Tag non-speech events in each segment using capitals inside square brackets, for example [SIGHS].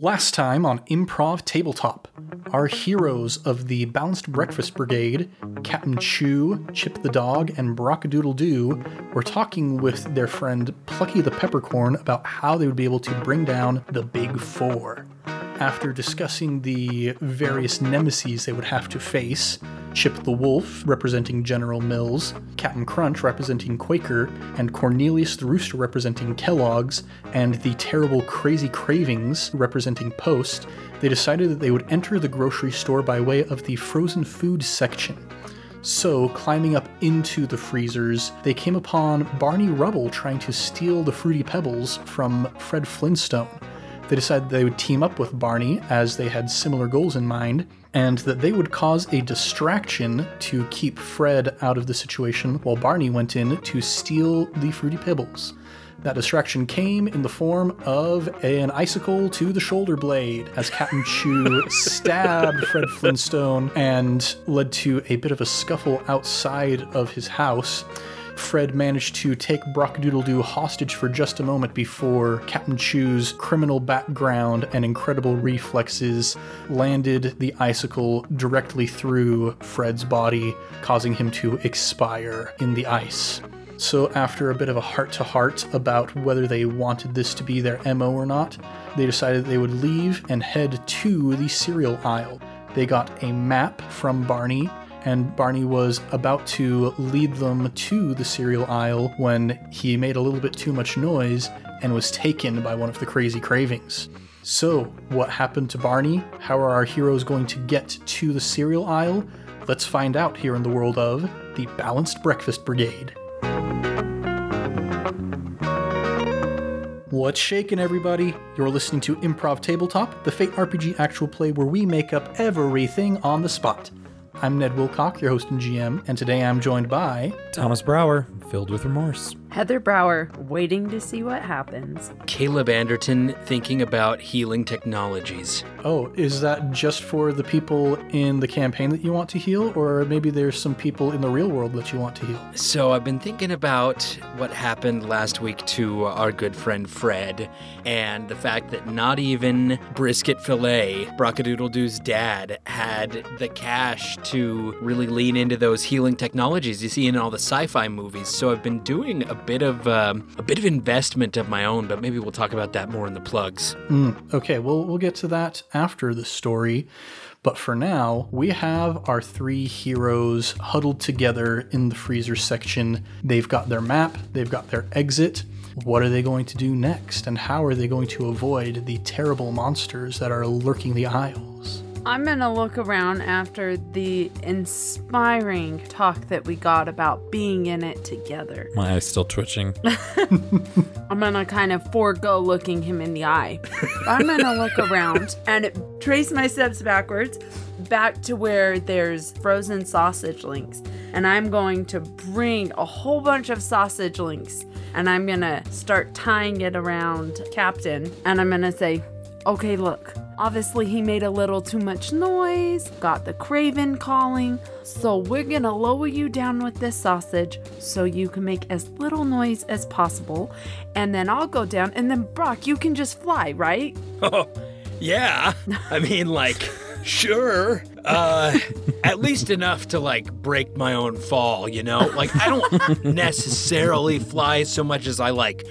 Last time on Improv Tabletop, our heroes of the Balanced Breakfast Brigade, Captain Chew, Chip the Dog, and Brockadoodle Doo, were talking with their friend Plucky the Peppercorn about how they would be able to bring down the Big Four. After discussing the various nemesis they would have to face, Chip the Wolf, representing General Mills, Captain Crunch, representing Quaker, and Cornelius the Rooster, representing Kellogg's, and the terrible Crazy Cravings, representing Post, they decided that they would enter the grocery store by way of the frozen food section. So, climbing up into the freezers, they came upon Barney Rubble trying to steal the Fruity Pebbles from Fred Flintstone. They decided they would team up with Barney as they had similar goals in mind, and that they would cause a distraction to keep Fred out of the situation while Barney went in to steal the Fruity Pebbles. That distraction came in the form of an icicle to the shoulder blade as Captain Chew [LAUGHS] stabbed Fred Flintstone and led to a bit of a scuffle outside of his house. Fred managed to take Brockadoodle Doo hostage for just a moment before Captain Chew's criminal background and incredible reflexes landed the icicle directly through Fred's body, causing him to expire in the ice. So, after a bit of a heart to heart about whether they wanted this to be their MO or not, they decided they would leave and head to the cereal aisle. They got a map from Barney and Barney was about to lead them to the cereal aisle when he made a little bit too much noise and was taken by one of the crazy cravings. So, what happened to Barney? How are our heroes going to get to the cereal aisle? Let's find out here in the world of the Balanced Breakfast Brigade. What's shaking, everybody? You're listening to Improv Tabletop, the Fate RPG actual play where we make up everything on the spot. I'm Ned Wilcock, your host and GM, and today I'm joined by Thomas Brower, filled with remorse. Heather Brower, waiting to see what happens. Caleb Anderton thinking about healing technologies. Oh, is that just for the people in the campaign that you want to heal, or maybe there's some people in the real world that you want to heal? So I've been thinking about what happened last week to our good friend Fred, and the fact that not even Brisket Filet, Brockadoodle Doo's dad, had the cash to really lean into those healing technologies you see in all the sci-fi movies. So I've been doing a bit of um, a bit of investment of my own, but maybe we'll talk about that more in the plugs. Mm, okay, well we'll get to that after the story. But for now, we have our three heroes huddled together in the freezer section. They've got their map, they've got their exit. What are they going to do next, and how are they going to avoid the terrible monsters that are lurking the aisles? I'm gonna look around after the inspiring talk that we got about being in it together. My eye's still twitching. [LAUGHS] [LAUGHS] I'm gonna kind of forego looking him in the eye. I'm gonna look around [LAUGHS] and trace my steps backwards back to where there's frozen sausage links. And I'm going to bring a whole bunch of sausage links and I'm gonna start tying it around Captain. And I'm gonna say, okay, look, Obviously, he made a little too much noise, got the craven calling, so we're gonna lower you down with this sausage so you can make as little noise as possible, and then I'll go down, and then Brock, you can just fly, right? Oh, [LAUGHS] yeah. I mean, like, sure. Uh, at least enough to like break my own fall, you know? Like, I don't [LAUGHS] necessarily fly so much as I like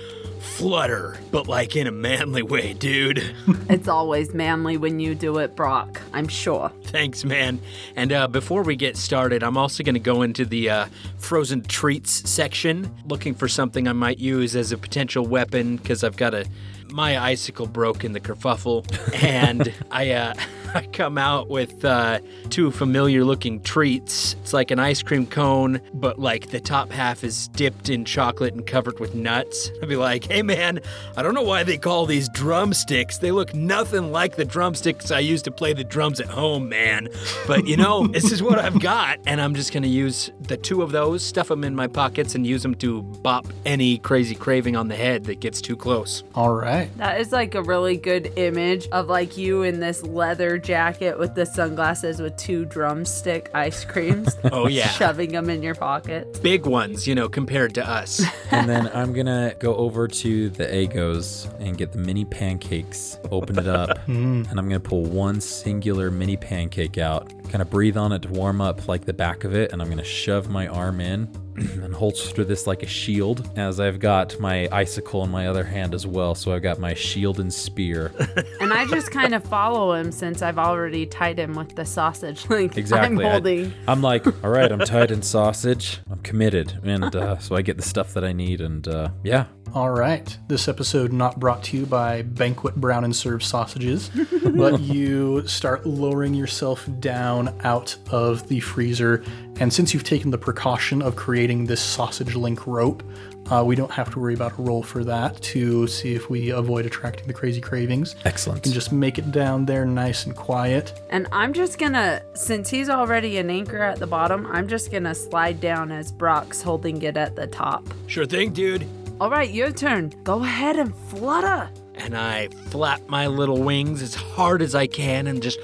flutter, but like in a manly way, dude. [LAUGHS] it's always manly when you do it, Brock, I'm sure. Thanks, man. And uh, before we get started, I'm also going to go into the uh, frozen treats section, looking for something I might use as a potential weapon because I've got a my icicle broke in the kerfuffle, [LAUGHS] and I uh, [LAUGHS] I come out with uh, two familiar looking treats. It's like an ice cream cone, but like the top half is dipped in chocolate and covered with nuts. [LAUGHS] I'd be like, hey man, I don't know why they call these drumsticks. They look nothing like the drumsticks I used to play the drums at home, man. But you know, [LAUGHS] this is what I've got, and I'm just gonna use the two of those, stuff them in my pockets, and use them to bop any crazy craving on the head that gets too close. All right. That is like a really good image of like you in this leather jacket with the sunglasses with two drumstick ice creams. [LAUGHS] Oh, yeah. Shoving them in your pockets. Big ones, you know, compared to us. [LAUGHS] and then I'm gonna go over to the Eggos and get the mini pancakes, open it up, [LAUGHS] mm. and I'm gonna pull one singular mini pancake out, kind of breathe on it to warm up like the back of it, and I'm gonna shove my arm in [CLEARS THROAT] and holster this like a shield as I've got my icicle in my other hand as well. So I've got my shield and spear. [LAUGHS] And I just kind of follow him since I've already tied him with the sausage [LAUGHS] link Exactly. I'm I- holding. I'm like, all right, I'm tied in sausage. I'm committed. And uh, so I get the stuff that I need. And uh, yeah, All right. This episode not brought to you by Banquet Brown and Serve Sausages, [LAUGHS] but you start lowering yourself down out of the freezer. And since you've taken the precaution of creating this sausage link rope, uh, we don't have to worry about a roll for that to see if we avoid attracting the crazy cravings. excellent. You can just make it down there nice and quiet. And I'm just gonna, since he's already an anchor at the bottom, I'm just gonna slide down as Brock's holding it at the top. Sure thing, dude. All right, your turn. Go ahead and flutter. And I flap my little wings as hard as I can and just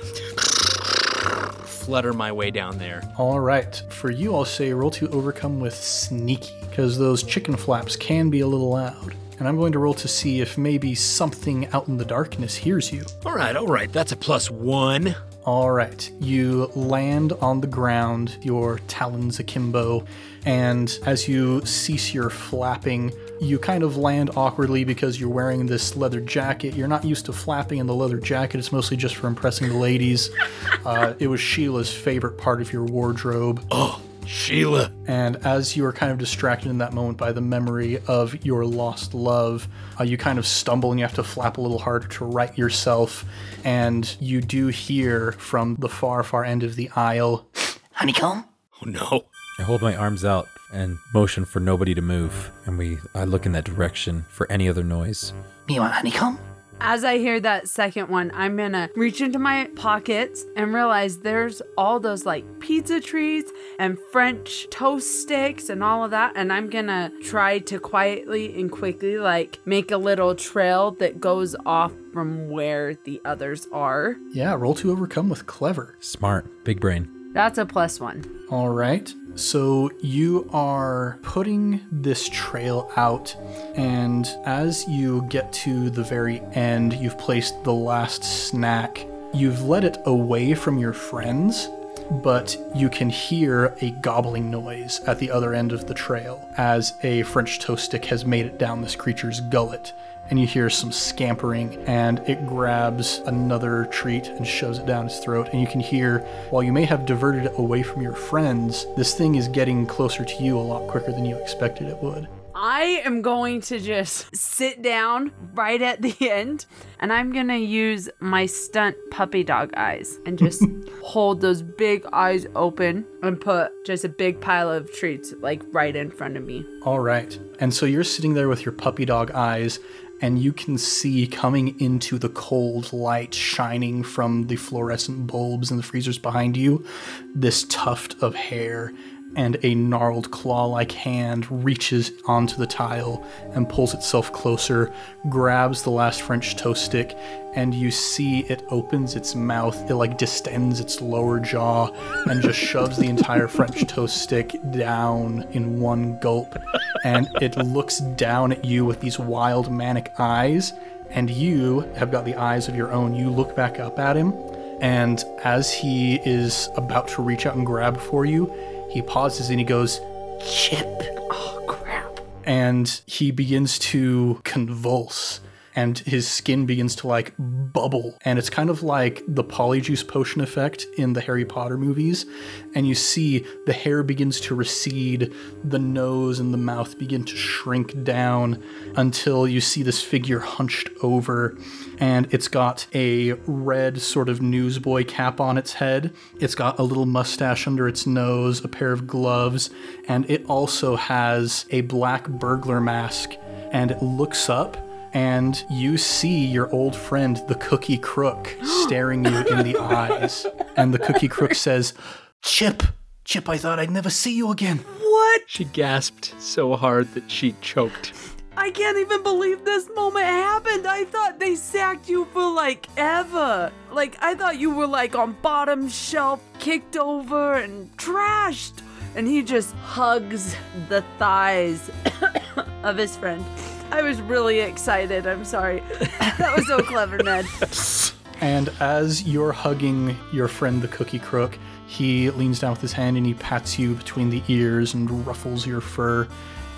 flutter my way down there. All right. For you, I'll say roll to overcome with sneaky, because those chicken flaps can be a little loud. And I'm going to roll to see if maybe something out in the darkness hears you. All right, all right. That's a plus one. All right. You land on the ground, your talons akimbo, and as you cease your flapping, you kind of land awkwardly because you're wearing this leather jacket. You're not used to flapping in the leather jacket, it's mostly just for impressing the ladies. [LAUGHS] Uh, it was Sheila's favorite part of your wardrobe. Oh, Sheila. And as you are kind of distracted in that moment by the memory of your lost love, uh, you kind of stumble and you have to flap a little harder to right yourself. And you do hear from the far, far end of the aisle, Honeycomb? Oh no. I hold my arms out and motion for nobody to move. And we, I look in that direction for any other noise. You want honeycomb? As I hear that second one, I'm gonna reach into my pockets and realize there's all those like pizza treats and French toast sticks and all of that. And I'm gonna try to quietly and quickly like make a little trail that goes off from where the others are. Yeah, roll to overcome with clever. Smart, big brain. That's a plus one. All right. So you are putting this trail out, and as you get to the very end, you've placed the last snack. You've led it away from your friends, but you can hear a gobbling noise at the other end of the trail as a French toast stick has made it down this creature's gullet. And you hear some scampering, and it grabs another treat and shoves it down its throat. And you can hear, while you may have diverted it away from your friends, this thing is getting closer to you a lot quicker than you expected it would. I am going to just sit down right at the [LAUGHS] end and I'm going to use my stunt puppy dog eyes and just [LAUGHS] hold those big eyes open and put just a big pile of treats like right in front of me. All right. And so you're sitting there with your puppy dog eyes, and you can see coming into the cold light shining from the fluorescent bulbs in the freezers behind you this tuft of hair. And a gnarled claw like hand reaches onto the tile and pulls itself closer, grabs the last French toast stick, and you see it opens its mouth. It like distends its lower jaw and just shoves the entire French toast stick down in one gulp. And it looks down at you with these wild, manic eyes. And you have got the eyes of your own. You look back up at him, and as he is about to reach out and grab for you, he pauses and he goes, Chip. Oh, crap. And he begins to convulse and his skin begins to like bubble. And it's kind of like the polyjuice potion effect in the Harry Potter movies. And you see the hair begins to recede, the nose and the mouth begin to shrink down until you see this figure hunched over. And it's got a red sort of newsboy cap on its head. It's got a little mustache under its nose, a pair of gloves, and it also has a black burglar mask. And it looks up and you see your old friend, the Cookie Crook, [GASPS] staring you in the eyes. And the Cookie Crook [LAUGHS] says, Chip, Chip, I thought I'd never see you again. What? She gasped so hard that she choked. I can't even believe this moment happened. I thought they sacked you for like ever. Like, I thought you were like on bottom shelf, kicked over, and trashed. And he just hugs the thighs [COUGHS] of his friend. I was really excited. I'm sorry. that was so clever, Ned. [LAUGHS] And as you're hugging your friend the cookie crook, he leans down with his hand and he pats you between the ears and ruffles your fur.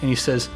And he says,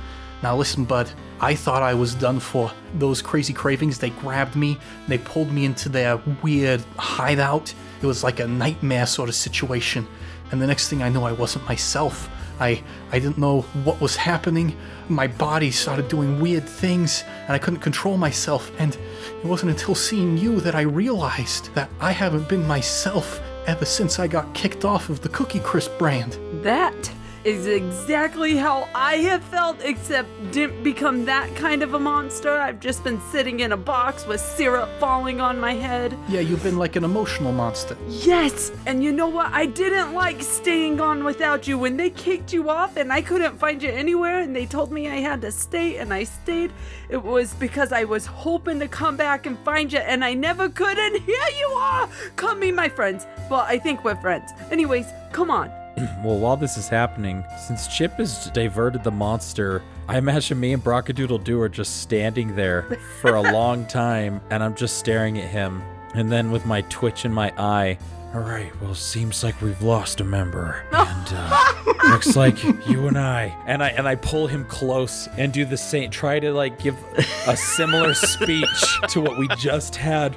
Now listen, bud, I thought I was done for. Those crazy cravings, they grabbed me, they pulled me into their weird hideout. It was like a nightmare sort of situation. And the next thing I know, I wasn't myself. I, I didn't know what was happening. My body started doing weird things, and I couldn't control myself. And it wasn't until seeing you that I realized that I haven't been myself ever since I got kicked off of the Cookie Crisp brand. That is exactly how I have felt, except didn't become that kind of a monster. I've just been sitting in a box with syrup falling on my head. Yeah, you've been like an emotional monster. Yes! And you know what? I didn't like staying gone without you. When they kicked you off and I couldn't find you anywhere and they told me I had to stay and I stayed, it was because I was hoping to come back and find you and I never could. And [LAUGHS] here you are! Come be my friends. Well, I think we're friends. Anyways, come on. [CLEARS THROAT] Well, while this is happening, since Chip has diverted the monster, I imagine me and Brockadoodle Doo are just standing there for a [LAUGHS] long time, and I'm just staring at him. And then with my twitch in my eye, all right, well, seems like we've lost a member, [LAUGHS] and uh, looks like you and I. And I and I pull him close and do the same. Try to like give a similar [LAUGHS] speech to what we just had.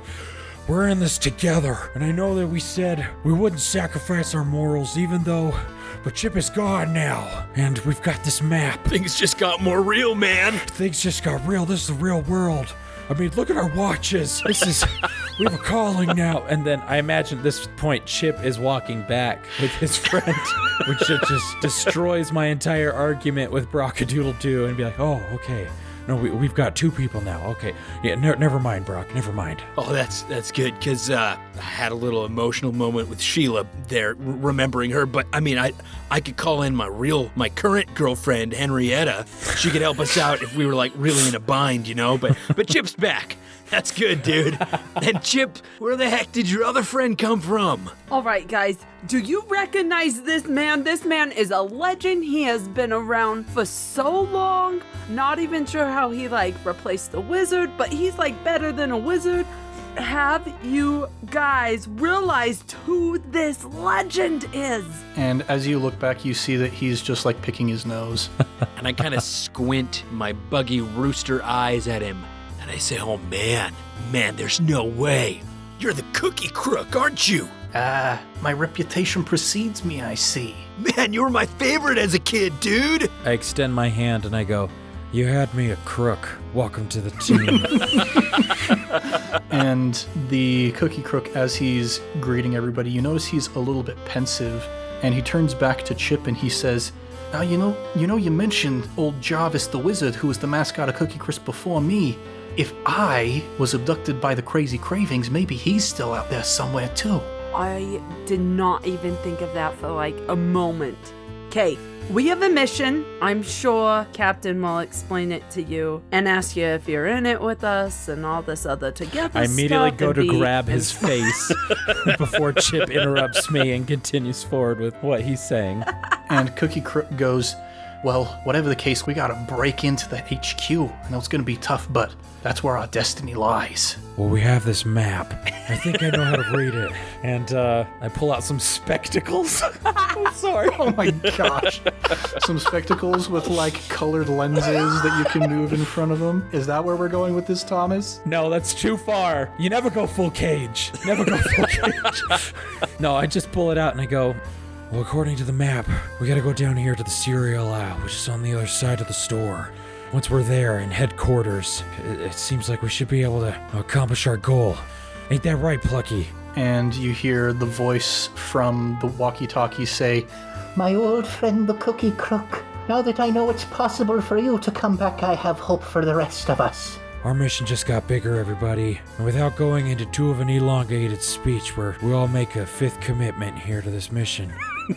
We're in this together, and I know that we said we wouldn't sacrifice our morals, even though. But Chip is gone now, and we've got this map. Things just got more real, man. Things just got real. This is the real world. I mean, look at our watches. This is. [LAUGHS] We have a calling now. And then I imagine at this point, Chip is walking back with his friend, which just destroys my entire argument with Brockadoodle Doo and be like, oh, okay. No, we, we've got two people now. Okay. Yeah, ne- never mind, Brock. Never mind. Oh, that's that's good because uh, I had a little emotional moment with Sheila there, r- remembering her. But I mean, I I could call in my real, my current girlfriend Henrietta. She could help us out if we were like really in a bind, you know. But but Chip's back. That's good, dude. And Chip, where the heck did your other friend come from? All right, guys, do you recognize this man? This man is a legend. He has been around for so long. Not even sure how he like replaced the wizard, but he's like better than a wizard. Have you guys realized who this legend is? And as you look back, you see that he's just like picking his nose. And I kind of [LAUGHS] squint my buggy rooster eyes at him, and I say, "Oh man, man, there's no way. You're the cookie crook, aren't you?" Ah, my reputation precedes me, I see. Man, you were my favorite as a kid, dude. I extend my hand and I go, You had me a crook. Welcome to the team. [LAUGHS] And the cookie crook, as he's greeting everybody, you notice he's a little bit pensive, and he turns back to Chip and he says, "Now you know, you know, you mentioned old Jarvis the wizard, who was the mascot of Cookie Crisp before me. If I was abducted by the crazy cravings, maybe he's still out there somewhere too." I did not even think of that for like a moment. Okay, we have a mission. I'm sure Captain will explain it to you and ask you if you're in it with us and all this other together. I immediately stuff go to be- grab his [LAUGHS] face before Chip interrupts me and continues forward with what he's saying. And Cookie Crook goes, Well, whatever the case, we gotta break into the HQ. I know it's gonna be tough, but that's where our destiny lies. Well, we have this map. I think I know how to read it. And uh, I pull out some spectacles. [LAUGHS] I'm sorry. Oh my gosh. Some spectacles with like colored lenses that you can move in front of them. Is that where we're going with this, Thomas? No, that's too far. You never go full cage. Never go full cage. [LAUGHS] no, I just pull it out and I go, well, according to the map, we gotta go down here to the cereal aisle, which is on the other side of the store. Once we're there in headquarters, it, it seems like we should be able to accomplish our goal. Ain't that right, Plucky? And you hear the voice from the walkie talkie say, My old friend the Cookie Crook. Now that I know it's possible for you to come back, I have hope for the rest of us. Our mission just got bigger, everybody. And without going into too of an elongated speech where we all make a fifth commitment here to this mission,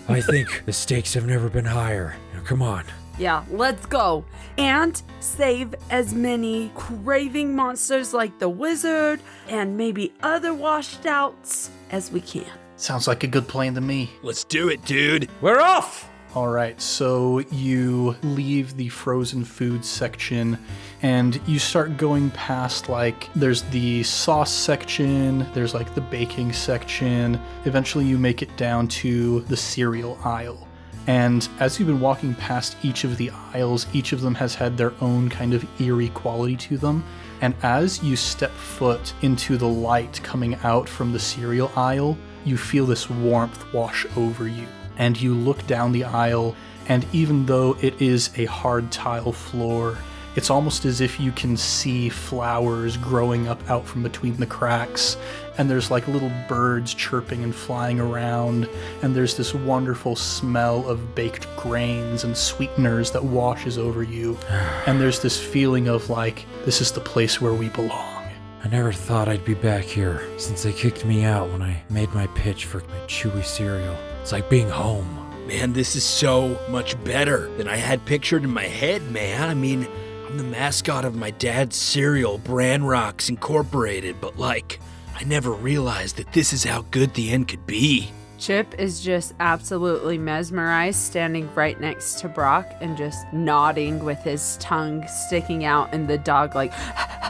I think the stakes have never been higher. Now, come on, Yeah, let's go. And save as many craving monsters like the wizard and maybe other washed outs as we can. Sounds like a good plan to me. Let's do it, dude. We're off! All right, so you leave the frozen food section and you start going past like there's the sauce section, there's like the baking section. Eventually, you make it down to the cereal aisle. And as you've been walking past each of the aisles, each of them has had their own kind of eerie quality to them. And as you step foot into the light coming out from the cereal aisle, you feel this warmth wash over you and you look down the aisle, and even though it is a hard tile floor, it's almost as if you can see flowers growing up out from between the cracks, and there's like little birds chirping and flying around, and there's this wonderful smell of baked grains and sweeteners that washes over you, [SIGHS] and there's this feeling of like, this is the place where we belong. I never thought I'd be back here since they kicked me out when I made my pitch for my chewy cereal. It's like being home. Man, this is so much better than I had pictured in my head, man. I mean, I'm the mascot of my dad's cereal, Bran Rocks Incorporated, but like, I never realized that this is how good the end could be. Chip is just absolutely mesmerized, standing right next to Brock and just nodding with his tongue sticking out in the dog like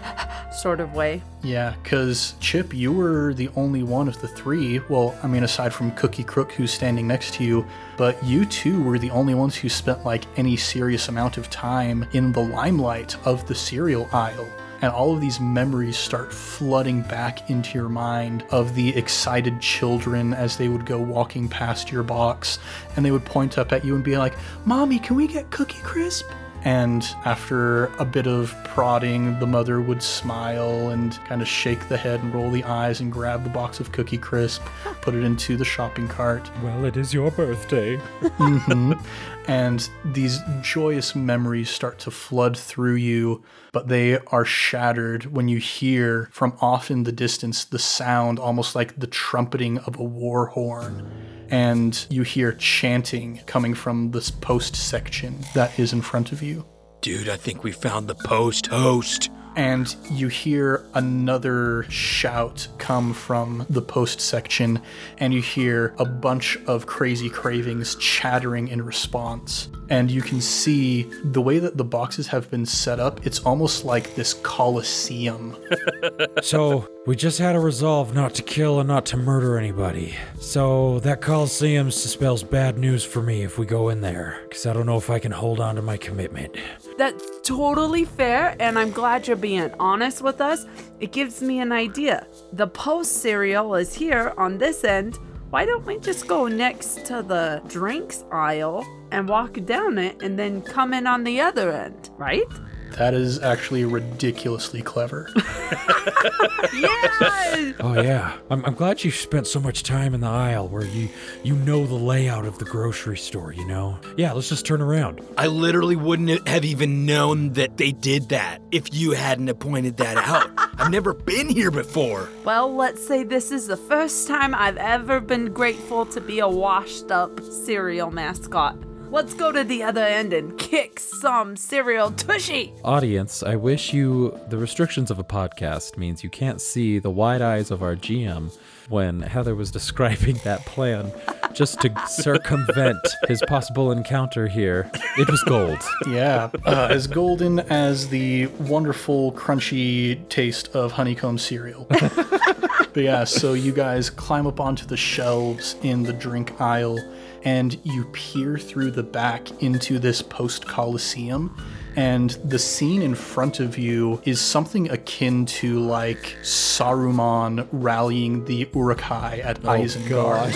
[LAUGHS] sort of way. Yeah, because Chip, you were the only one of the three. Well, I mean, aside from Cookie Crook, who's standing next to you, but you two were the only ones who spent like any serious amount of time in the limelight of the cereal aisle. And all of these memories start flooding back into your mind of the excited children as they would go walking past your box and they would point up at you and be like, Mommy, can we get Cookie Crisp? And after a bit of prodding, the mother would smile and kind of shake the head and roll the eyes and grab the box of Cookie Crisp, [LAUGHS] put it into the shopping cart. Well, it is your birthday. [LAUGHS] Mm-hmm. And these joyous memories start to flood through you, but they are shattered when you hear from off in the distance the sound almost like the trumpeting of a war horn. And you hear chanting coming from this post section that is in front of you. Dude, I think we found the post host. and you hear another shout come from the post section, and you hear a bunch of crazy cravings chattering in response. And you can see the way that the boxes have been set up, it's almost like this coliseum. so, we just had a resolve not to kill and not to murder anybody. So, that Coliseum spells bad news for me if we go in there, because I don't know if I can hold on to my commitment. That's totally fair, and I'm glad you're being honest with us. It gives me an idea. The post cereal is here on this end. Why don't we just go next to the drinks aisle and walk down it and then come in on the other end, right? That is actually ridiculously clever. [LAUGHS] Yeah! Oh yeah, I'm, I'm glad you spent so much time in the aisle where you you know the layout of the grocery store. You know, yeah. Let's just turn around. I literally wouldn't have even known that they did that if you hadn't have pointed that out. [LAUGHS] I've never been here before. well, let's say this is the first time I've ever been grateful to be a washed up cereal mascot. Let's go to the other end and kick some cereal tushy. Audience, I wish you. The restrictions of a podcast means you can't see the wide eyes of our GM when Heather was [LAUGHS] describing that plan just to circumvent his possible encounter here. It was gold. Yeah, uh, as golden as the wonderful, crunchy taste of honeycomb cereal. [LAUGHS] but yeah, so you guys climb up onto the shelves in the drink aisle and you peer through the back into this post Coliseum. And the scene in front of you is something akin to like Saruman rallying the Uruk-hai at oh, Isengard.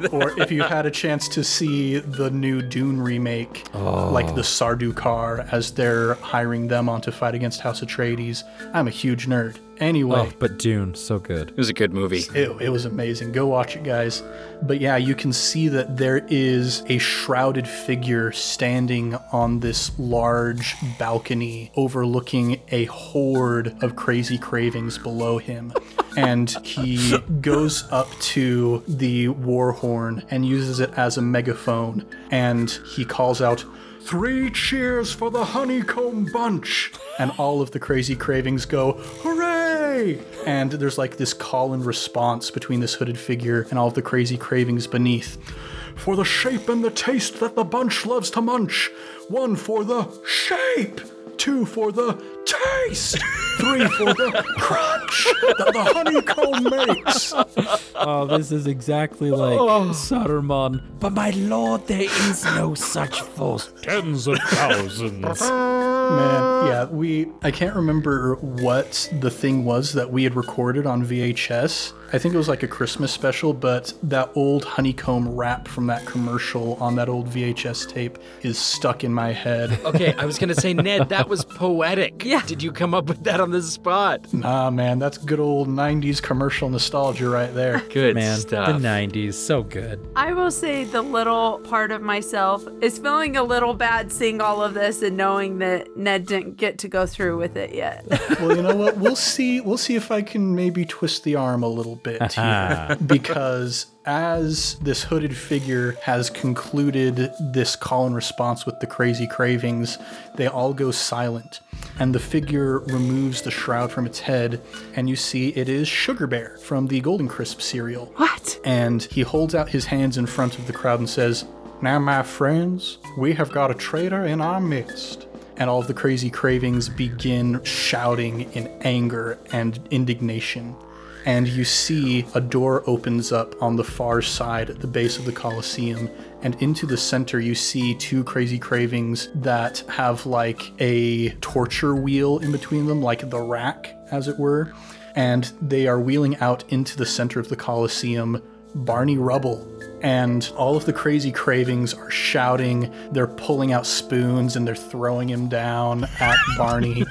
[LAUGHS] [LAUGHS] or if you had a chance to see the new Dune remake, like the oh. Sardukar, as they're hiring them on to fight against House Atreides. I'm a huge nerd. Anyway, Oh, but Dune, so good. It was a good movie. it, it was amazing. Go watch it, guys. But yeah, you can see that there is a shrouded figure standing on this large balcony overlooking a horde of crazy cravings below him. [LAUGHS] And he goes up to the war horn and uses it as a megaphone. And he calls out, Three cheers for the honeycomb bunch. And all of the crazy cravings go, hooray! And there's like this call and response between this hooded figure and all of the crazy cravings beneath. For the shape and the taste that the bunch loves to munch. One for the shape. Two for the taste. Three for the crunch that the honeycomb makes. Oh, this is exactly like oh. Saruman. But my lord, there is no such force. Tens of thousands. Man, uh. yeah, we. I can't remember what the thing was that we had recorded on VHS. I think it was like a Christmas special, but that old honeycomb rap from that commercial on that old VHS tape is stuck in my head. [LAUGHS] Okay, I was gonna say, Ned, that was poetic. [LAUGHS] Yeah. Did you come up with that on the spot? Nah, man, that's good old 90s commercial nostalgia right there. [LAUGHS] Good Man, stuff. the 90s, so good. I will say the little part of myself is feeling a little bad seeing all of this and knowing that Ned didn't get to go through with it yet. [LAUGHS] Well, you know what? We'll see. We'll see if I can maybe twist the arm a little bit [LAUGHS] here. because as this hooded figure has concluded this call and response with the crazy cravings, they all go silent. And the figure removes the shroud from its head, and you see it is Sugar Bear from the Golden Crisp cereal. what? And he holds out his hands in front of the crowd and says, Now, my friends, we have got a traitor in our midst. And all of the crazy cravings begin shouting in anger and indignation. And you see a door opens up on the far side at the base of the Colosseum. And into the center, you see two crazy cravings that have like a torture wheel in between them, like the rack, as it were and they are wheeling out into the center of the Colosseum Barney Rubble. And all of the crazy cravings are shouting, they're pulling out spoons and they're throwing him down at [LAUGHS] Barney.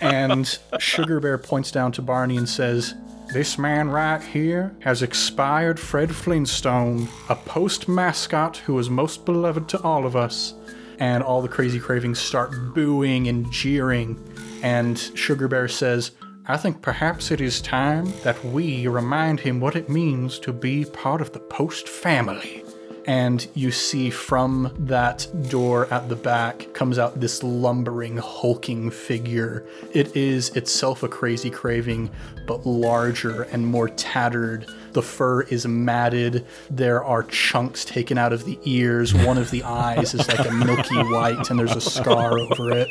and Sugar Bear points down to Barney and says, This man right here has expired Fred Flintstone, a post mascot who is most beloved to all of us. And all the crazy cravings start booing and jeering. And Sugar Bear says, I think perhaps it is time that we remind him what it means to be part of the Post family. And you see from that door at the back comes out this lumbering, hulking figure. It is itself a crazy craving, but larger and more tattered. The fur is matted. There are chunks taken out of the ears. One of the [LAUGHS] eyes is like a milky white, and there's a scar over it.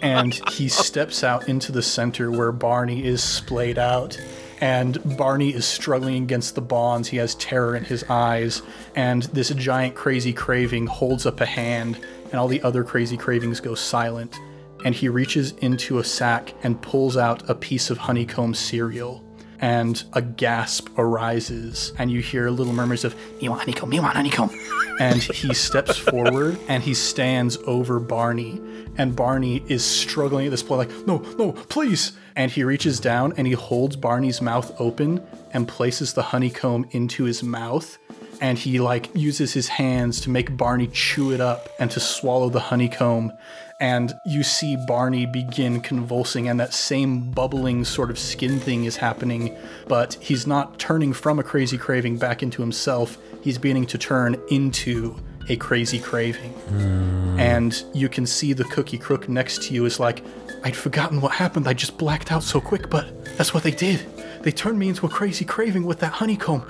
And he steps out into the center where Barney is splayed out. And Barney is struggling against the bonds. He has terror in his eyes. And this giant crazy craving holds up a hand, and all the other crazy cravings go silent. And he reaches into a sack and pulls out a piece of honeycomb cereal. And a gasp arises, and you hear little murmurs of, Me want honeycomb, me want honeycomb. and he steps forward and he stands over Barney. And Barney is struggling at this point, like, No, no, please. And he reaches down and he holds Barney's mouth open and places the honeycomb into his mouth. And he like uses his hands to make Barney chew it up and to swallow the honeycomb. And you see Barney begin convulsing, and that same bubbling sort of skin thing is happening, but he's not turning from a crazy craving back into himself. He's beginning to turn into a crazy craving. Hmm. And you can see the cookie crook next to you is like, I'd forgotten what happened. I just blacked out so quick, but that's what they did. They turned me into a crazy craving with that honeycomb.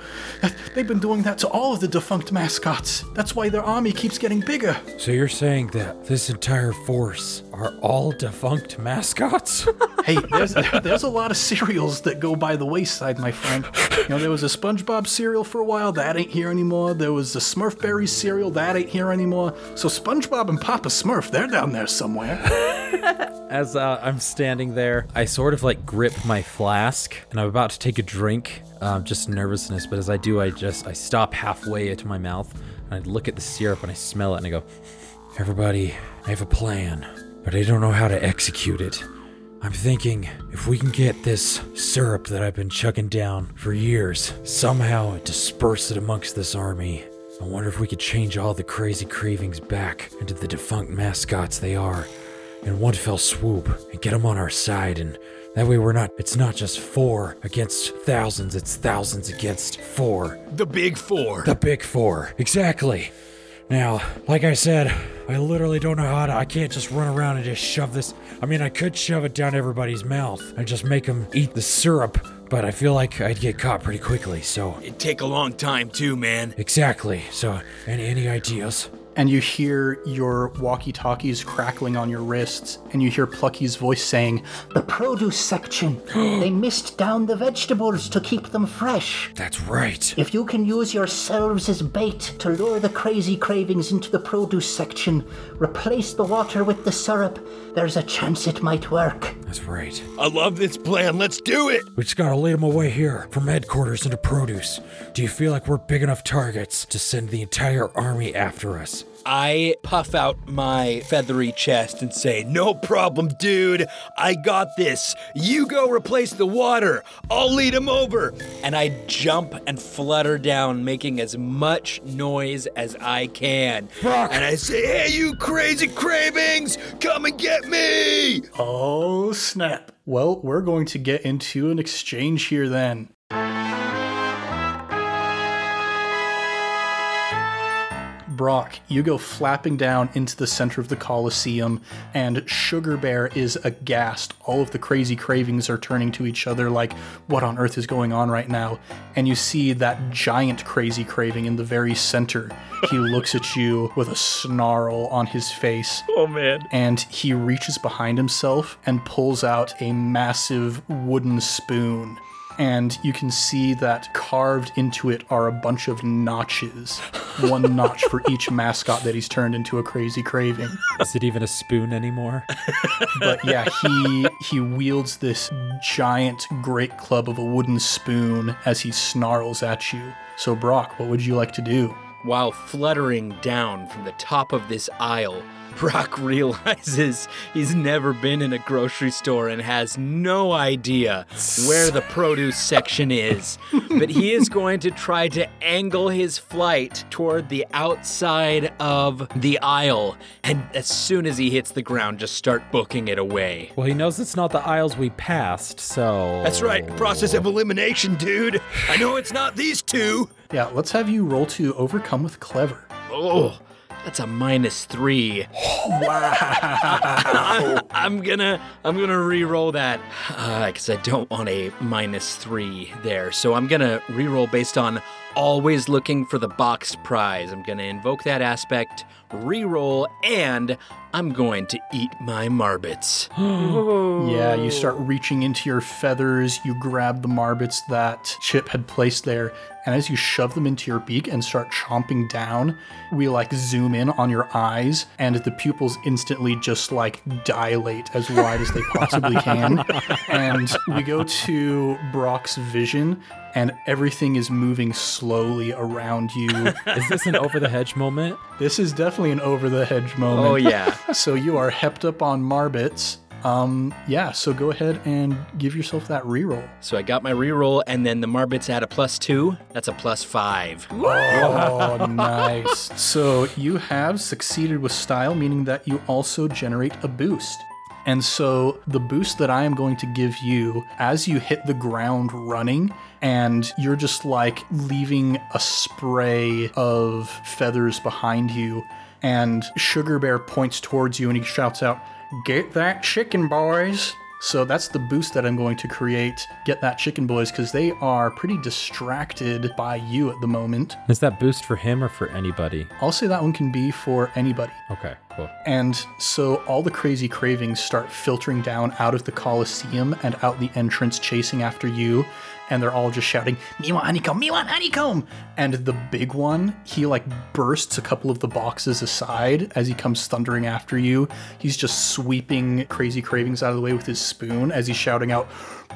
They've been doing that to all of the defunct mascots. That's why their army keeps getting bigger. So you're saying that this entire force are all defunct mascots? [LAUGHS] Hey, there's there's a lot of cereals that go by the wayside, my friend. You know, there was a SpongeBob cereal for a while, that ain't here anymore. There was the Smurfberry cereal, that ain't here anymore. So SpongeBob and Papa Smurf, they're down there somewhere. [LAUGHS] As uh, I'm standing there, I sort of like grip my flask and I'm about to take a drink, um, just nervousness. But as I do, I just I stop halfway into my mouth and I look at the syrup and I smell it and I go, "Everybody, I have a plan, but I don't know how to execute it. I'm thinking if we can get this syrup that I've been chugging down for years, somehow disperse it amongst this army." I wonder if we could change all the crazy cravings back into the defunct mascots they are in one fell swoop and get them on our side and that way we're not it's not just four against thousands it's thousands against four The big four. the big four exactly Now, like I said, I literally don't know how to. I can't just run around and just shove this. I mean, I could shove it down everybody's mouth and just make them eat the syrup, but I feel like I'd get caught pretty quickly. So It'd take a long time too, man. exactly. So any any ideas? and you hear your walkie talkies crackling on your wrists, and you hear Plucky's voice saying, The produce section. [GASPS] they mist down the vegetables to keep them fresh. That's right. If you can use yourselves as bait to lure the crazy cravings into the produce section, replace the water with the syrup, there's a chance it might work. That's right. I love this plan. Let's do it. We just gotta lead them away here from headquarters into produce. Do you feel like we're big enough targets to send the entire army after us? I puff out my feathery chest and say, No problem, dude. I got this. You go replace the water. I'll lead him over. And I jump and flutter down, making as much noise as I can. And I say, Hey, you crazy cravings, come and get me. Oh, snap. Well, we're going to get into an exchange here then. Brock, you go flapping down into the center of the Colosseum, and Sugar Bear is aghast. All of the crazy cravings are turning to each other, like, what on earth is going on right now? And you see that giant crazy craving in the very center. He [LAUGHS] looks at you with a snarl on his face Oh, man. and he reaches behind himself and pulls out a massive wooden spoon. And you can see that carved into it are a bunch of notches, [LAUGHS] one notch for each mascot that he's turned into a crazy craving. Is it even a spoon anymore? But yeah, he he wields this giant great club of a wooden spoon as he snarls at you. So Brock, what would you like to do? While fluttering down from the top of this aisle, Brock [LAUGHS] realizes he's never been in a grocery store and has no idea where the produce section is. [LAUGHS] But he is going to try to angle his flight toward the outside of the aisle. And as soon as he hits the ground, just start booking it away. Well, he knows it's not the aisles we passed, so. That's right, process of elimination, dude. I know it's not these two. Yeah, let's have you roll to overcome with clever. Oh, that's a minus three. Wow. [LAUGHS] I'm gonna I'm gonna re-roll that uh, because I don't want a minus three there. So I'm gonna re-roll based on always looking for the boxed prize. I'm gonna invoke that aspect, re-roll, and I'm going to eat my marbits. [GASPS] Yeah, you start reaching into your feathers, you grab the marbits that Chip had placed there, and as you shove them into your beak and start chomping down, we like zoom in on your eyes, and the pupils instantly just like dilate as wide as they possibly can. [LAUGHS] and we go to Brock's vision, and everything is moving slowly around you. [LAUGHS] Is this an over the hedge moment? this is definitely an over the hedge moment. Oh yeah. [LAUGHS] So you are hepped up on marbits. Um, yeah, so go ahead and give yourself that reroll. So I got my re-roll, and then the marbits add a plus two. That's a plus five. Oh, [LAUGHS] nice. So you have succeeded with style, meaning that you also generate a boost. And so the boost that I am going to give you as you hit the ground running, and you're just like leaving a spray of feathers behind you, and Sugar Bear points towards you and he shouts out, Get that chicken, boys! So that's the boost that I'm going to create. Get that chicken, boys, because they are pretty distracted by you at the moment. Is that boost for him or for anybody? I'll say that one can be for anybody. Okay, cool. And so all the crazy cravings start filtering down out of the Colosseum and out the entrance, chasing after you. And they're all just shouting, Me want honeycomb, me want honeycomb. And the big one, he like bursts a couple of the boxes aside as he comes thundering after you. He's just sweeping crazy cravings out of the way with his spoon as he's shouting out,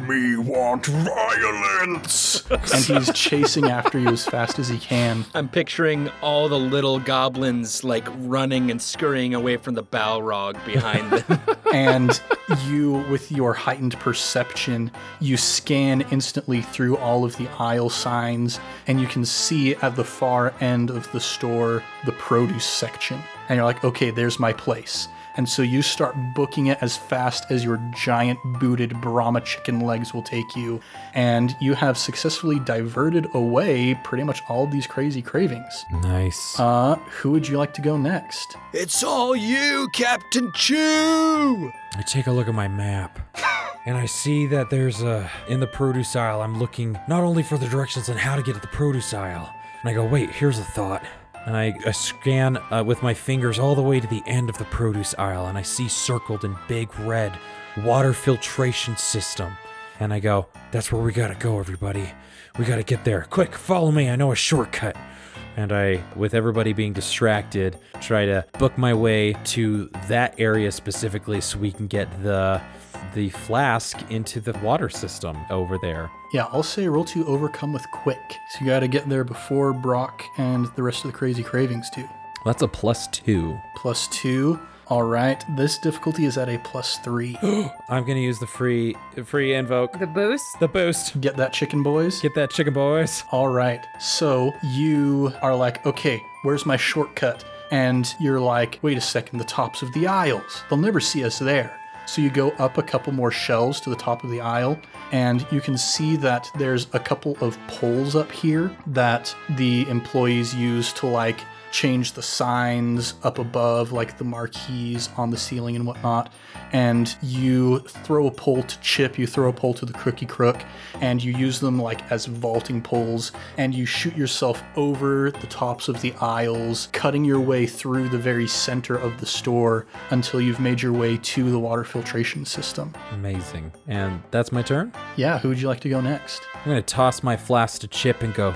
Me want violence. and he's [LAUGHS] chasing after you as fast as he can. I'm picturing all the little goblins like running and scurrying away from the Balrog behind them. [LAUGHS] and you with your heightened perception you scan instantly through all of the aisle signs and you can see at the far end of the store the produce section. And you're like okay there's my place And so you start booking it as fast as your giant booted Brahma chicken legs will take you. And you have successfully diverted away pretty much all of these crazy cravings. Nice. Uh, who would you like to go next? It's all you, Captain Chew! I take a look at my map. [LAUGHS] And I see that there's a in the produce aisle. I'm looking not only for the directions on how to get to the produce aisle, and I go, wait, here's a thought. And I, I scan uh, with my fingers all the way to the end of the produce aisle, and I see circled in big red water filtration system. And I go, that's where we gotta go, everybody. We gotta get there. Quick, follow me. I know a shortcut. and I, with everybody being distracted, try to book my way to that area specifically so we can get the the flask into the water system over there. Yeah, I'll say roll to overcome with quick. So you got to get there before Brock and the rest of the crazy cravings do. That's a plus two. Plus two. All right, this difficulty is at a plus three. [GASPS] I'm gonna use the free free invoke. The boost? The boost. Get that chicken, boys? Get that chicken boys. All right. So you are like, okay, where's my shortcut? And you're like, wait a second, the tops of the aisles. They'll never see us there. So you go up a couple more shelves to the top of the aisle, and you can see that there's a couple of poles up here that the employees use to like change the signs up above, like the marquees on the ceiling and whatnot. And you throw a pole to Chip, you throw a pole to the Cookie Crook, and you use them like as vaulting poles. And you shoot yourself over the tops of the aisles, cutting your way through the very center of the store until you've made your way to the water filtration system. Amazing. And that's my turn. Yeah, who would you like to go next? I'm gonna toss my flask to Chip and go.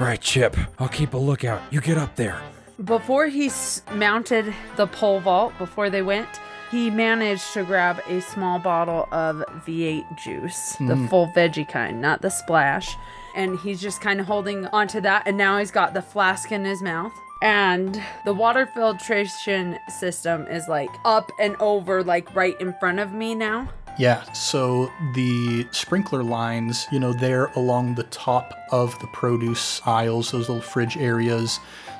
All right, Chip, I'll keep a lookout. You get up there. Before he s- mounted the pole vault, before they went, he managed to grab a small bottle of V8 juice, the hmm. full veggie kind, not the splash. And he's just kind of holding onto that. And now he's got the flask in his mouth. And the water filtration system is like up and over, like right in front of me now. Yeah, so the sprinkler lines, you know, they're along the top of the produce aisles, those little fridge areas.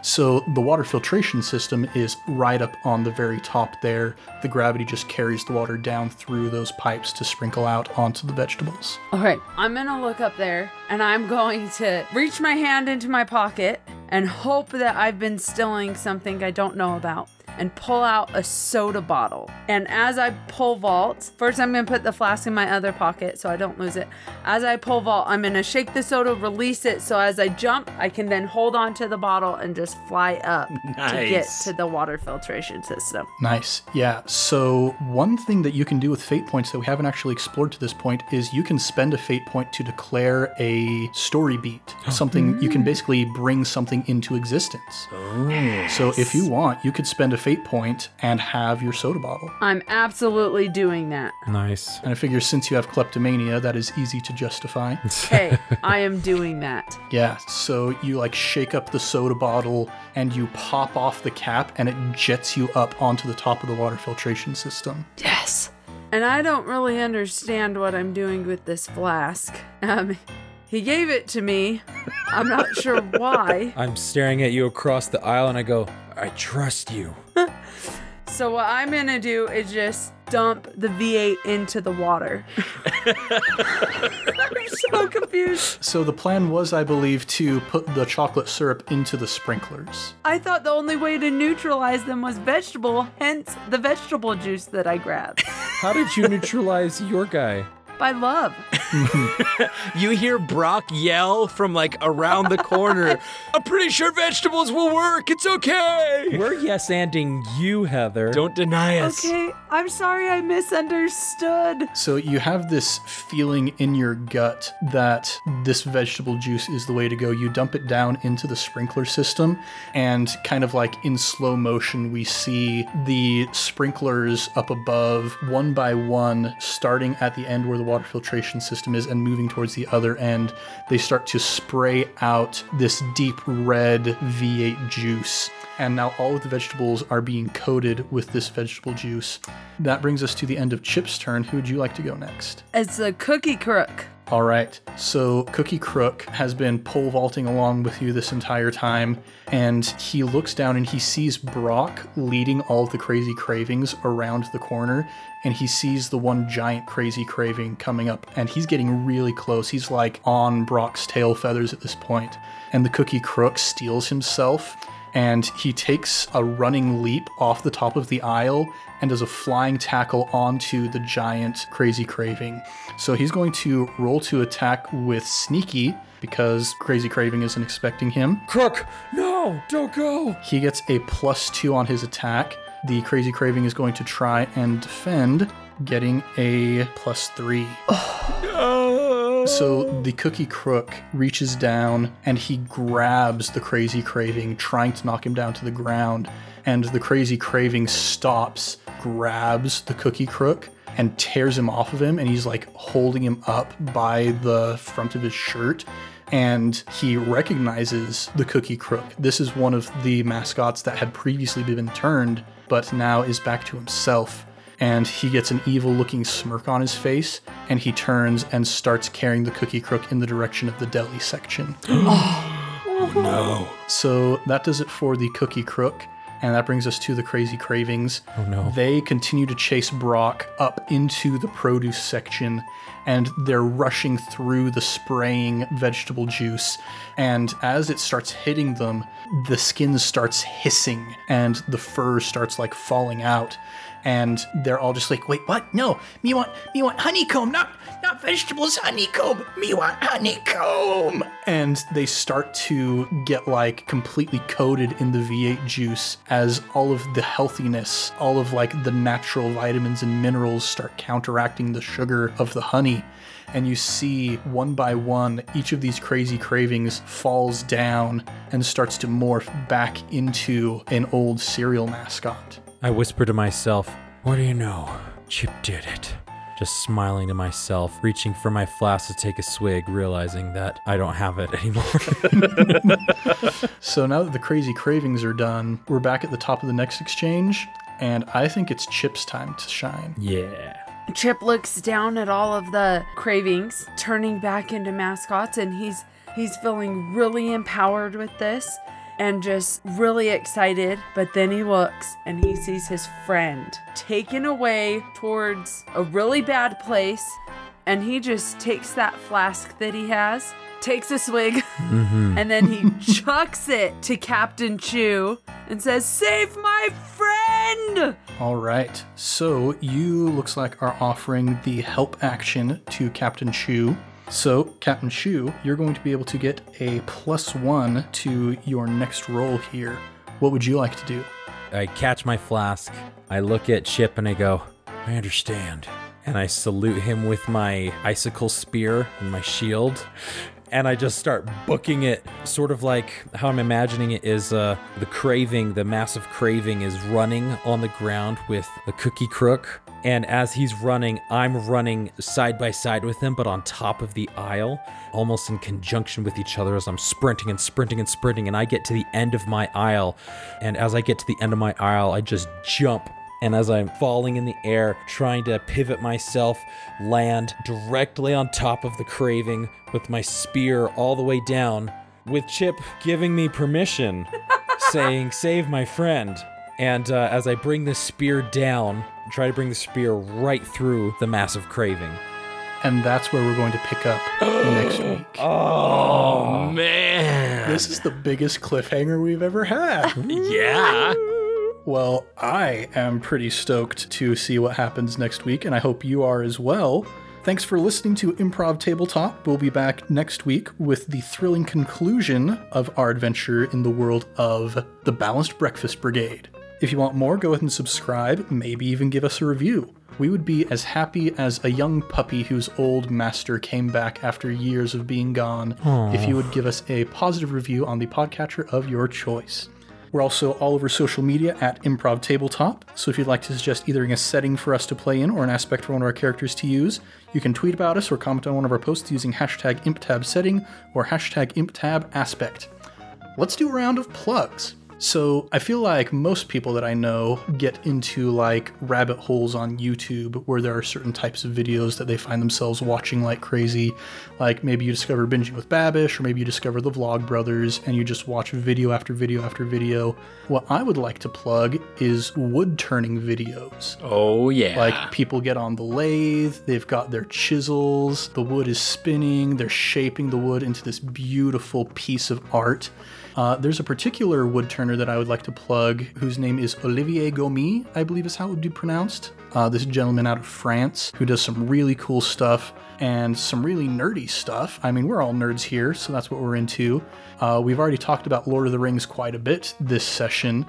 So the water filtration system is right up on the very top there. The gravity just carries the water down through those pipes to sprinkle out onto the vegetables. All right, I'm gonna look up there and I'm going to reach my hand into my pocket and hope that I've been stealing something I don't know about and pull out a soda bottle. And as I pull vault, first I'm gonna put the flask in my other pocket so I don't lose it. As I pull vault, I'm gonna shake the soda, release it, so as I jump, I can then hold on to the bottle and just fly up [LAUGHS] to get to the water filtration system. Nice. Yeah. So, one thing that you can do with fate points that we haven't actually explored to this point is you can spend a fate point to declare a story beat. Oh. Something you can mm. basically bring something into existence. Oh, so, if you want, you could spend a fate point and have your soda bottle. I'm absolutely doing that. Nice. And I figure since you have kleptomania, that is easy to justify. [LAUGHS] Hey, I am doing that. Yeah, so you like shake up the soda bottle and you pop off the cap and it jets you up onto the top of the water filtration system. Yes. And I don't really understand what I'm doing with this flask. [LAUGHS] Um, he gave it to me. I'm not sure why. [LAUGHS] I'm staring at you across the aisle and I go, I trust you. [LAUGHS] So what I'm gonna do is just dump the V8 into the water. [LAUGHS] I'm so confused. So the plan was, I believe, to put the chocolate syrup into the sprinklers. I thought the only way to neutralize them was vegetable, hence the vegetable juice that I grabbed. How did you neutralize your guy? By love. [LAUGHS] You hear Brock yell from like around the corner. [LAUGHS] I'm pretty sure vegetables will work. It's okay. We're yes anding you, Heather. Don't deny us. Okay, I'm sorry I misunderstood. So you have this feeling in your gut that this vegetable juice is the way to go. You dump it down into the sprinkler system, and kind of like in slow motion, we see the sprinklers up above, one by one, starting at the end where the water filtration system is and moving towards the other end. They start to spray out this deep red V8 juice. and now all of the vegetables are being coated with this vegetable juice. That brings us to the end of Chip's turn. Who would you like to go next? It's a cookie crook. All right. So Cookie Crook has been pole vaulting along with you this entire time, and he looks down and he sees Brock leading all of the crazy cravings around the corner, and he sees the one giant crazy craving coming up, and he's getting really close. He's like on Brock's tail feathers at this point, and the Cookie Crook steels himself and he takes a running leap off the top of the aisle and does a flying tackle onto the giant crazy craving. So he's going to roll to attack with sneaky because crazy craving isn't expecting him. Crook, no, don't go. He gets a plus two on his attack. The crazy craving is going to try and defend, getting a plus three. [SIGHS] So the cookie crook reaches down and he grabs the crazy craving, trying to knock him down to the ground. And the crazy craving stops, grabs the cookie crook, and tears him off of him. And he's like holding him up by the front of his shirt. And he recognizes the cookie crook. This is one of the mascots that had previously been turned, but now is back to himself and he gets an evil looking smirk on his face and he turns and starts carrying the cookie crook in the direction of the deli section. [GASPS] Oh, no. So that does it for the cookie crook. And that brings us to the crazy cravings. Oh no. They continue to chase Brock up into the produce section, and they're rushing through the spraying vegetable juice. And as it starts hitting them, the skin starts hissing, and the fur starts like falling out. And they're all just like, "Wait, what? No, me want, me want honeycomb, not, not vegetables, honeycomb. Me want honeycomb." And they start to get like completely coated in the V8 juice as all of the healthiness, all of like the natural vitamins and minerals start counteracting the sugar of the honey. And you see one by one, each of these crazy cravings falls down and starts to morph back into an old cereal mascot. I whisper to myself, What do you know? Chip did it. just smiling to myself, reaching for my flask to take a swig, realizing that I don't have it anymore. [LAUGHS] So now that the crazy cravings are done, we're back at the top of the next exchange, and I think it's Chip's time to shine. yeah. Chip looks down at all of the cravings turning back into mascots and he's he's feeling really empowered with this and just really excited but then he looks and he sees his friend taken away towards a really bad place and he just takes that flask that he has takes a swig mm-hmm. [LAUGHS] and then he [LAUGHS] chucks it to Captain Chew and says save my friend! All right, so you looks like are offering the help action to Captain Chu. So, Captain Chu, you're going to be able to get a plus one to your next roll here. What would you like to do? I catch my flask, I look at Chip and I go, I understand. and I salute him with my icicle spear and my shield. And I just start booking it, sort of like how I'm imagining it is uh, the craving, the massive craving is running on the ground with the cookie crook. And as he's running, I'm running side by side with him, but on top of the aisle, almost in conjunction with each other as I'm sprinting and sprinting and sprinting. And I get to the end of my aisle. And as I get to the end of my aisle, I just jump and as I'm falling in the air, trying to pivot myself, land directly on top of the craving with my spear all the way down, with Chip giving me permission, [LAUGHS] saying, Save my friend. And uh, as I bring the spear down, try to bring the spear right through the massive craving. And that's where we're going to pick up next [GASPS] week. Oh, man. This is the biggest cliffhanger we've ever had. [LAUGHS] Yeah. Well, I am pretty stoked to see what happens next week, and I hope you are as well. Thanks for listening to Improv Tabletop. We'll be back next week with the thrilling conclusion of our adventure in the world of the Balanced Breakfast Brigade. If you want more, go ahead and subscribe, maybe even give us a review. We would be as happy as a young puppy whose old master came back after years of being gone if you would give us a positive review on the podcatcher of your choice. We're also all over social media at Improv Tabletop, so if you'd like to suggest either a setting for us to play in or an aspect for one of our characters to use, you can tweet about us or comment on one of our posts using hashtag ImpTabSetting or hashtag ImpTabAspect. Let's do a round of plugs. So I feel like most people that I know get into like rabbit holes on YouTube where there are certain types of videos that they find themselves watching like crazy. Like maybe you discover binging with Babish, or maybe you discover the Vlog Brothers and you just watch video after video after video. What I would like to plug is wood turning videos. Oh yeah. Like people get on the lathe, they've got their chisels, the wood is spinning, they're shaping the wood into this beautiful piece of art. Uh, there's a particular wood turner that I would like to plug whose name is Olivier Gomi, I believe is how it would be pronounced. Uh, this gentleman out of France who does some really cool stuff and some really nerdy stuff. I mean, we're all nerds here, so that's what we're into. Uh, we've already talked about Lord of the Rings quite a bit this session.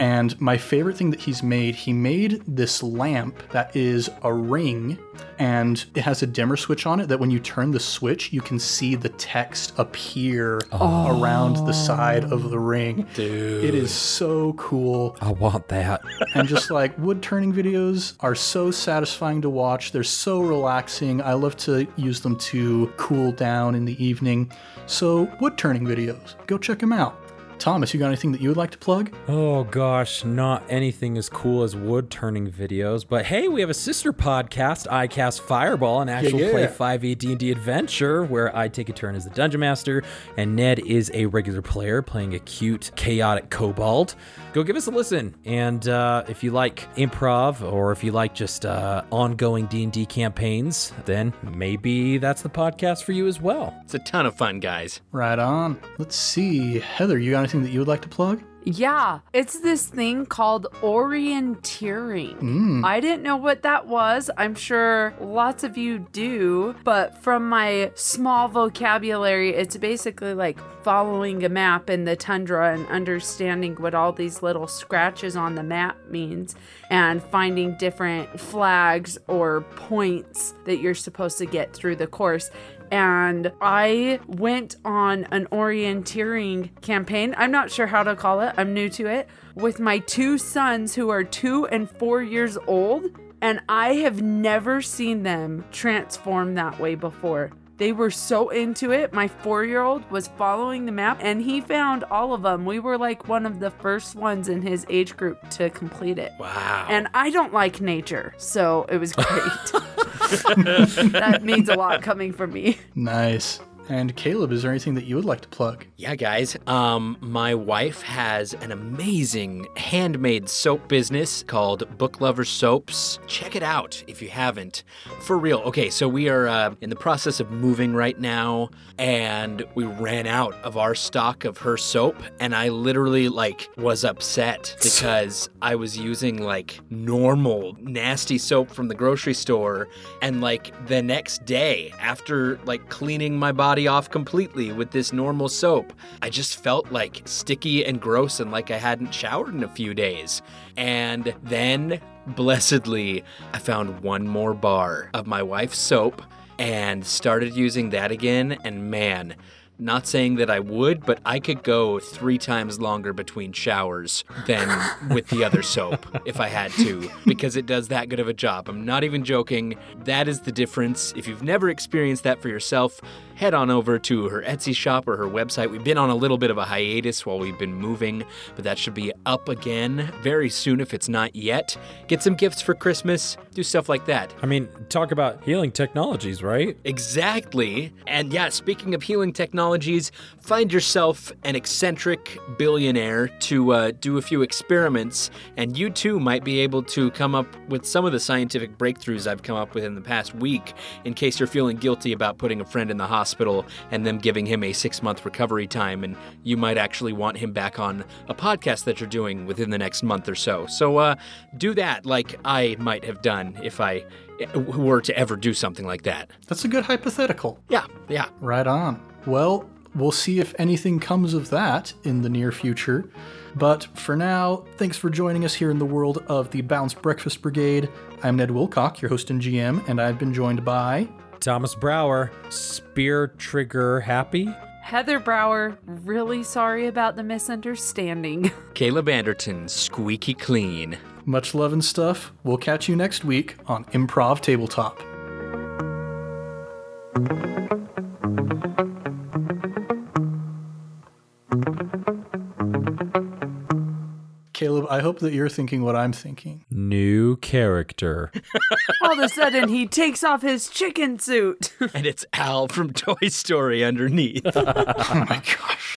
And my favorite thing that he's made, he made this lamp that is a ring and it has a dimmer switch on it that when you turn the switch, you can see the text appear around the side of the ring. Dude. It is so cool. I want that. [LAUGHS] And just like wood turning videos are so satisfying to watch. They're so relaxing. I love to use them to cool down in the evening. So, wood turning videos, go check them out. Thomas, you got anything that you would like to plug? Oh gosh, not anything as cool as wood turning videos, but hey, we have a sister podcast, iCast Fireball, an actual yeah. play 5e D&D adventure where I take a turn as the dungeon master and Ned is a regular player playing a cute, chaotic kobold. Go give us a listen, and uh, if you like improv or if you like just uh, ongoing D&D campaigns, then maybe that's the podcast for you as well. it's a ton of fun, guys. Right on. Let's see. Heather, you got anything that you would like to plug? Yeah, it's this thing called orienteering. Mm. I didn't know what that was. I'm sure lots of you do, but from my small vocabulary, it's basically like following a map in the tundra and understanding what all these little scratches on the map means and finding different flags or points that you're supposed to get through the course and I went on an orienteering campaign. I'm not sure how to call it, I'm new to it, with my two sons who are two and four years old. And I have never seen them transform that way before. They were so into it. My four year old was following the map and he found all of them. We were like one of the first ones in his age group to complete it. Wow. And I don't like nature, so it was great. [LAUGHS] [LAUGHS] that means a lot coming from me. Nice. And Caleb, is there anything that you would like to plug? Yeah, guys. Um, my wife has an amazing handmade soap business called Book Lover Soaps. Check it out if you haven't. For real. Okay, so we are uh, in the process of moving right now, and we ran out of our stock of her soap, and I literally like was upset [LAUGHS] because I was using like normal nasty soap from the grocery store, and like the next day after like cleaning my body off completely with this normal soap, I just felt like sticky and gross and like I hadn't showered in a few days. And then, blessedly, I found one more bar of my wife's soap and started using that again. And man, not saying that I would, but I could go three times longer between showers than [LAUGHS] with the other soap if I had to, because it does that good of a job. I'm not even joking. That is the difference. If you've never experienced that for yourself, head on over to her Etsy shop or her website. We've been on a little bit of a hiatus while we've been moving, but that should be up again very soon if it's not yet. Get some gifts for Christmas, do stuff like that. I mean, talk about healing technologies, right? Exactly. And yeah, speaking of healing technologies, find yourself an eccentric billionaire to uh, do a few experiments, and you too might be able to come up with some of the scientific breakthroughs I've come up with in the past week, in case you're feeling guilty about putting a friend in the hospital and them giving him a six month recovery time, and you might actually want him back on a podcast that you're doing within the next month or so. So uh, do that like I might have done if I eh, were to ever do something like that. That's a good hypothetical. Yeah, yeah. Right on. Well, we'll see if anything comes of that in the near future. But for now, thanks for joining us here in the world of the Balanced Breakfast Brigade. I'm Ned Wilcock, your host and GM, and I've been joined by. Thomas Brower, spear trigger happy? Heather Brower, really sorry about the misunderstanding. [LAUGHS] Caleb Anderton, squeaky clean. Much love and stuff. We'll catch you next week on Improv Tabletop. Caleb, I hope that you're thinking what I'm thinking. New character. [LAUGHS] All of a sudden, he takes off his chicken suit. [LAUGHS] and it's Al from Toy Story underneath. [LAUGHS] Oh my gosh.